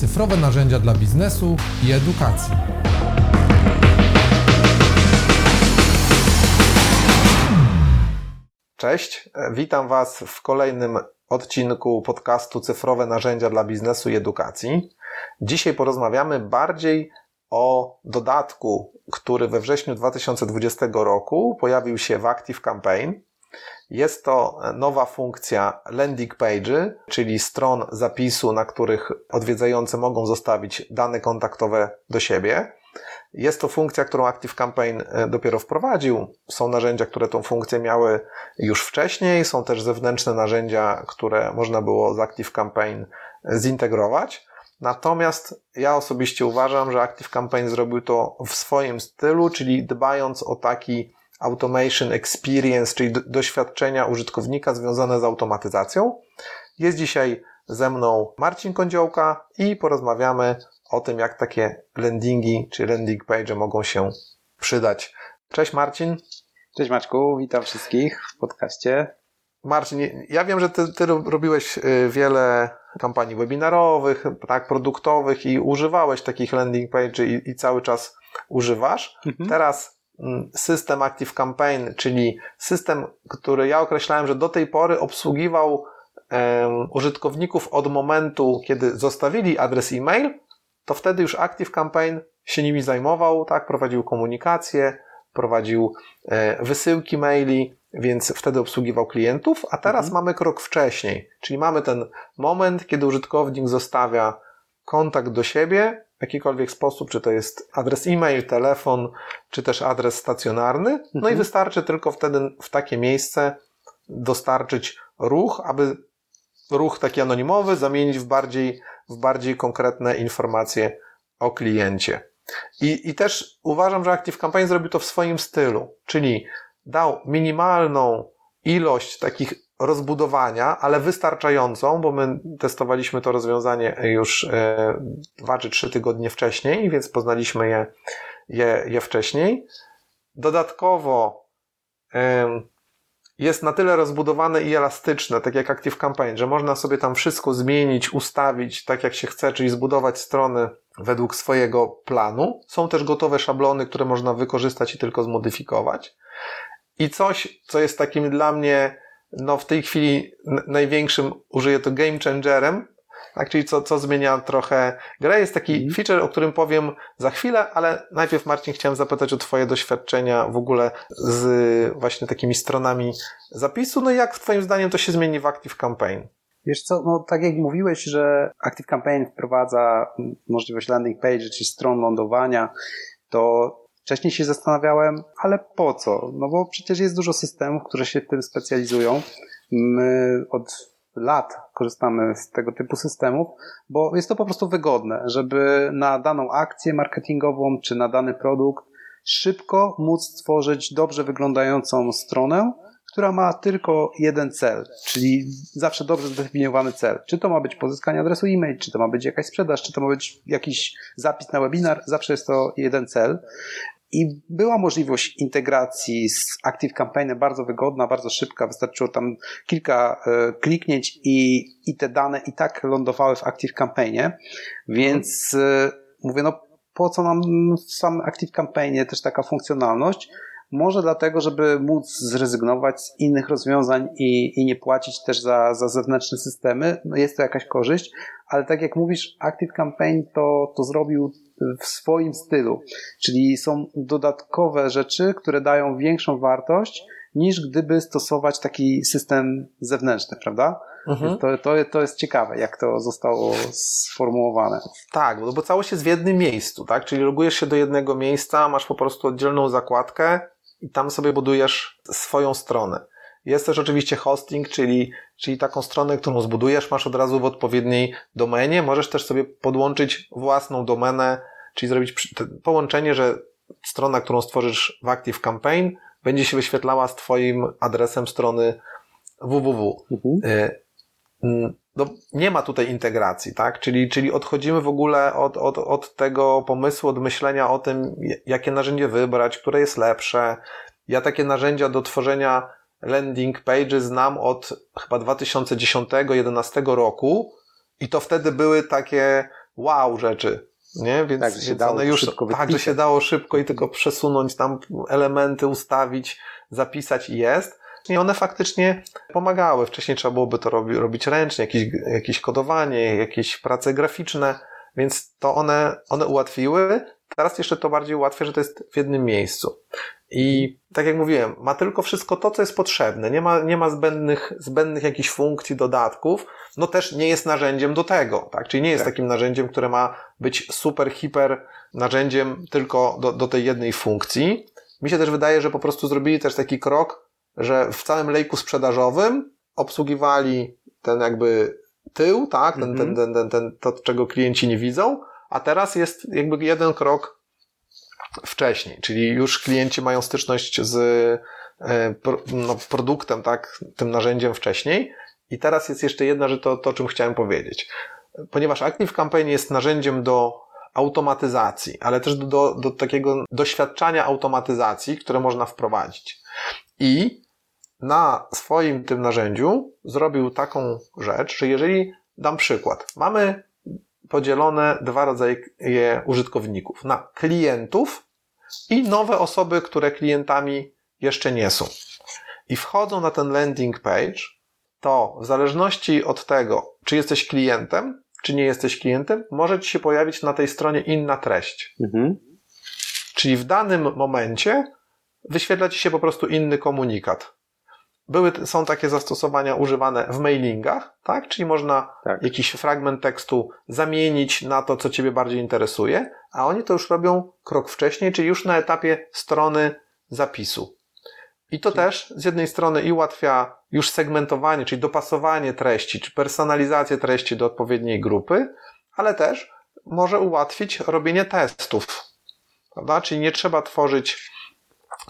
cyfrowe narzędzia dla biznesu i edukacji. Cześć, witam Was w kolejnym odcinku podcastu Cyfrowe narzędzia dla biznesu i edukacji. Dzisiaj porozmawiamy bardziej o dodatku, który we wrześniu 2020 roku pojawił się w Active Campaign. Jest to nowa funkcja landing page, czyli stron zapisu, na których odwiedzający mogą zostawić dane kontaktowe do siebie. Jest to funkcja, którą Active Campaign e, dopiero wprowadził. Są narzędzia, które tą funkcję miały już wcześniej, są też zewnętrzne narzędzia, które można było z Active Campaign zintegrować. Natomiast ja osobiście uważam, że Active Campaign zrobił to w swoim stylu, czyli dbając o taki automation experience, czyli doświadczenia użytkownika związane z automatyzacją. Jest dzisiaj ze mną Marcin Kądziołka i porozmawiamy o tym, jak takie landingi czy landing page mogą się przydać. Cześć Marcin. Cześć Maczku, witam wszystkich w podcaście. Marcin, ja wiem, że ty, ty robiłeś y, wiele kampanii webinarowych, tak, produktowych i używałeś takich landing page i, i cały czas używasz. Mhm. Teraz system Active Campaign, czyli system, który ja określałem, że do tej pory obsługiwał użytkowników od momentu, kiedy zostawili adres e-mail, to wtedy już Active Campaign się nimi zajmował, tak, prowadził komunikację, prowadził e, wysyłki maili, więc wtedy obsługiwał klientów, a teraz mhm. mamy krok wcześniej, czyli mamy ten moment, kiedy użytkownik zostawia kontakt do siebie w jakikolwiek sposób, czy to jest adres e-mail, telefon, czy też adres stacjonarny, no mhm. i wystarczy tylko wtedy w takie miejsce dostarczyć ruch, aby ruch taki anonimowy zamienić w bardziej, w bardziej konkretne informacje o kliencie. I, I też uważam, że Active Campaign zrobił to w swoim stylu, czyli dał minimalną ilość takich rozbudowania, ale wystarczającą, bo my testowaliśmy to rozwiązanie już e, dwa czy trzy tygodnie wcześniej, więc poznaliśmy je, je, je wcześniej. Dodatkowo jest na tyle rozbudowane i elastyczne, tak jak Active Campaign, że można sobie tam wszystko zmienić, ustawić tak jak się chce, czyli zbudować strony według swojego planu. Są też gotowe szablony, które można wykorzystać i tylko zmodyfikować. I coś, co jest takim dla mnie, no w tej chwili największym, użyję to game changerem, tak, czyli co, co zmienia trochę grę. Jest taki mm. feature, o którym powiem za chwilę, ale najpierw Marcin chciałem zapytać o Twoje doświadczenia w ogóle z właśnie takimi stronami zapisu. No i jak Twoim zdaniem to się zmieni w Active Campaign? Wiesz co, no tak jak mówiłeś, że Active Campaign wprowadza możliwość landing page, czyli stron lądowania, to Wcześniej się zastanawiałem, ale po co? No bo przecież jest dużo systemów, które się w tym specjalizują. My od lat korzystamy z tego typu systemów, bo jest to po prostu wygodne, żeby na daną akcję marketingową czy na dany produkt szybko móc stworzyć dobrze wyglądającą stronę, która ma tylko jeden cel, czyli zawsze dobrze zdefiniowany cel. Czy to ma być pozyskanie adresu e-mail, czy to ma być jakaś sprzedaż, czy to ma być jakiś zapis na webinar, zawsze jest to jeden cel. I była możliwość integracji z Active Campaignem bardzo wygodna, bardzo szybka. Wystarczyło tam kilka e, kliknięć i, i te dane i tak lądowały w Active Campaignie. Więc e, mówię, no po co nam w samym Active Campaignie też taka funkcjonalność? Może dlatego, żeby móc zrezygnować z innych rozwiązań i, i nie płacić też za, za zewnętrzne systemy. No jest to jakaś korzyść, ale tak jak mówisz, Active Campaign to, to zrobił w swoim stylu. Czyli są dodatkowe rzeczy, które dają większą wartość niż gdyby stosować taki system zewnętrzny, prawda? Mhm. To, to, to jest ciekawe, jak to zostało sformułowane. Tak, bo, bo całość jest w jednym miejscu, tak? Czyli logujesz się do jednego miejsca, masz po prostu oddzielną zakładkę i tam sobie budujesz swoją stronę. Jest też oczywiście hosting, czyli, czyli taką stronę, którą zbudujesz, masz od razu w odpowiedniej domenie. Możesz też sobie podłączyć własną domenę, czyli zrobić połączenie, że strona, którą stworzysz w Active Campaign, będzie się wyświetlała z Twoim adresem strony www. Mhm. No, nie ma tutaj integracji, tak? Czyli, czyli odchodzimy w ogóle od, od, od tego pomysłu, od myślenia o tym, jakie narzędzie wybrać, które jest lepsze. Ja takie narzędzia do tworzenia landing page znam od chyba 2010-2011 roku i to wtedy były takie wow rzeczy. Nie? Więc, tak, że się dało już, szybko tak, że się dało szybko i tylko przesunąć tam elementy, ustawić, zapisać i jest. I one faktycznie pomagały. Wcześniej trzeba byłoby to robi, robić ręcznie, jakieś, jakieś kodowanie, jakieś prace graficzne, więc to one, one ułatwiły. Teraz jeszcze to bardziej ułatwia, że to jest w jednym miejscu. I tak jak mówiłem, ma tylko wszystko to, co jest potrzebne. Nie ma, nie ma zbędnych, zbędnych jakichś funkcji, dodatków. No też nie jest narzędziem do tego, tak? Czyli nie jest tak. takim narzędziem, które ma być super, hiper narzędziem tylko do, do tej jednej funkcji. Mi się też wydaje, że po prostu zrobili też taki krok, że w całym lejku sprzedażowym obsługiwali ten jakby tył, tak? Ten, ten, ten, ten, ten, to, czego klienci nie widzą, a teraz jest jakby jeden krok wcześniej, czyli już klienci mają styczność z e, no, produktem, tak, tym narzędziem wcześniej. I teraz jest jeszcze jedna rzecz, to, to o czym chciałem powiedzieć. Ponieważ Active Campaign jest narzędziem do automatyzacji, ale też do, do, do takiego doświadczania automatyzacji, które można wprowadzić. I na swoim tym narzędziu zrobił taką rzecz, że jeżeli dam przykład, mamy podzielone dwa rodzaje użytkowników na klientów i nowe osoby, które klientami jeszcze nie są. I wchodzą na ten landing page, to w zależności od tego, czy jesteś klientem, czy nie jesteś klientem, może ci się pojawić na tej stronie inna treść. Mhm. Czyli w danym momencie wyświetla ci się po prostu inny komunikat. Były, są takie zastosowania używane w mailingach, tak? Czyli można tak. jakiś fragment tekstu zamienić na to, co Ciebie bardziej interesuje, a oni to już robią krok wcześniej, czyli już na etapie strony zapisu. I to też z jednej strony i ułatwia już segmentowanie, czyli dopasowanie treści, czy personalizację treści do odpowiedniej grupy, ale też może ułatwić robienie testów. Prawda? Czyli nie trzeba tworzyć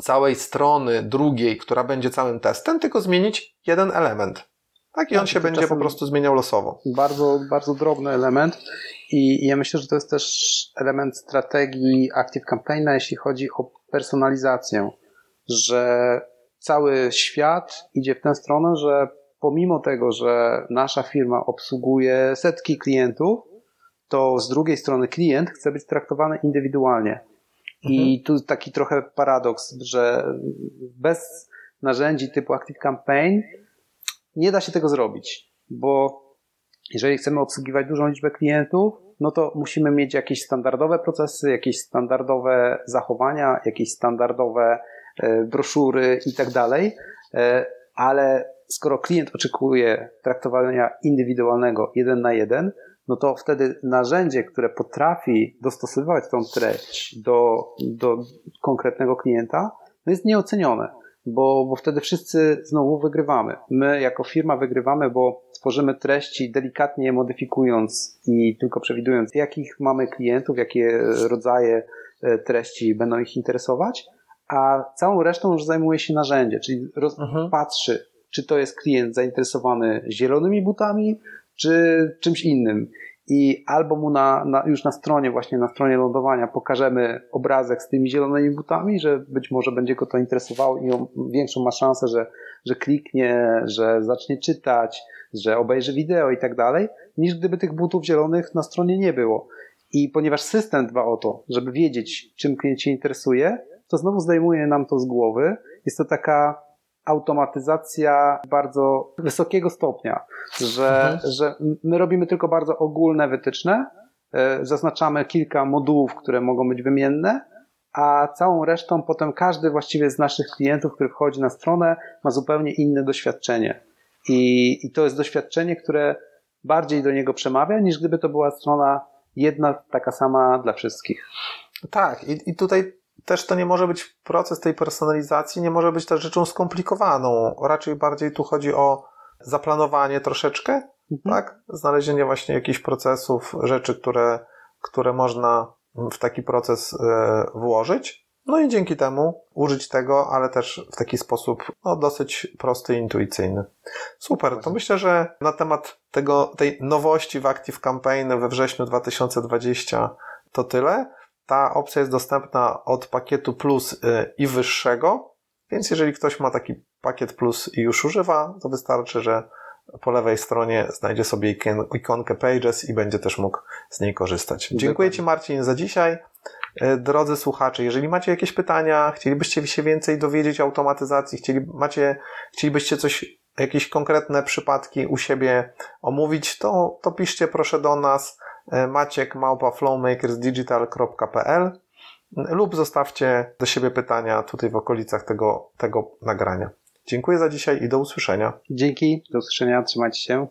całej strony drugiej, która będzie całym testem, tylko zmienić jeden element. Tak, i on tak, się będzie po prostu zmieniał losowo. Bardzo, bardzo drobny element. I ja myślę, że to jest też element strategii Active Campaigna, jeśli chodzi o personalizację, że cały świat idzie w tę stronę, że pomimo tego, że nasza firma obsługuje setki klientów, to z drugiej strony klient chce być traktowany indywidualnie. I mhm. tu taki trochę paradoks, że bez narzędzi typu Active Campaign nie da się tego zrobić, bo jeżeli chcemy obsługiwać dużą liczbę klientów, no to musimy mieć jakieś standardowe procesy, jakieś standardowe zachowania, jakieś standardowe e, broszury i tak dalej, e, ale skoro klient oczekuje traktowania indywidualnego jeden na jeden, no to wtedy narzędzie, które potrafi dostosowywać tą treść do, do konkretnego klienta, no jest nieocenione, bo, bo wtedy wszyscy znowu wygrywamy. My jako firma wygrywamy, bo tworzymy treści delikatnie modyfikując i tylko przewidując, jakich mamy klientów, jakie rodzaje e, treści będą ich interesować, a całą resztą już zajmuje się narzędzie, czyli roz, mhm. patrzy, czy to jest klient zainteresowany zielonymi butami, czy czymś innym. I albo mu na, na, już na stronie, właśnie na stronie lądowania pokażemy obrazek z tymi zielonymi butami, że być może będzie go to interesowało i on większą ma szansę, że, że kliknie, że zacznie czytać, że obejrzy wideo i tak dalej, niż gdyby tych butów zielonych na stronie nie było. I ponieważ system dba o to, żeby wiedzieć, czym klient się interesuje, to znowu zdejmuje nam to z głowy. Jest to taka automatyzacja bardzo wysokiego stopnia, że, mhm. że my robimy tylko bardzo ogólne wytyczne, e, zaznaczamy kilka modułów, które mogą być wymienne, a całą resztą potem każdy właściwie z naszych klientów, który wchodzi na stronę, ma zupełnie inne doświadczenie. I, i to jest doświadczenie, które bardziej do niego przemawia, niż gdyby to była strona jedna, taka sama dla wszystkich. Tak, i, i tutaj też to nie może być proces tej personalizacji, nie może być też rzeczą skomplikowaną. Raczej bardziej tu chodzi o zaplanowanie troszeczkę, mhm. tak? Znalezienie właśnie jakichś procesów, rzeczy, które, które można w taki proces e, włożyć. No i dzięki temu użyć tego, ale też w taki sposób no, dosyć prosty i intuicyjny. Super, to myślę, że na temat tego, tej nowości w Active Campaign we wrześniu 2020 to tyle. Ta opcja jest dostępna od pakietu Plus y, i wyższego, więc jeżeli ktoś ma taki pakiet Plus i już używa, to wystarczy, że po lewej stronie znajdzie sobie ikonkę Pages i będzie też mógł z niej korzystać. Dziękuję Ci Marcin za dzisiaj. E, drodzy słuchacze, jeżeli macie jakieś pytania, chcielibyście się więcej dowiedzieć o automatyzacji, chcieli, macie, chcielibyście coś, jakieś konkretne przypadki u siebie omówić, to, to piszcie proszę do nas maciek małpa flowmakersdigital.pl lub zostawcie do siebie pytania tutaj w okolicach tego, tego nagrania. Dziękuję za dzisiaj i do usłyszenia. Dzięki, do usłyszenia, trzymajcie się.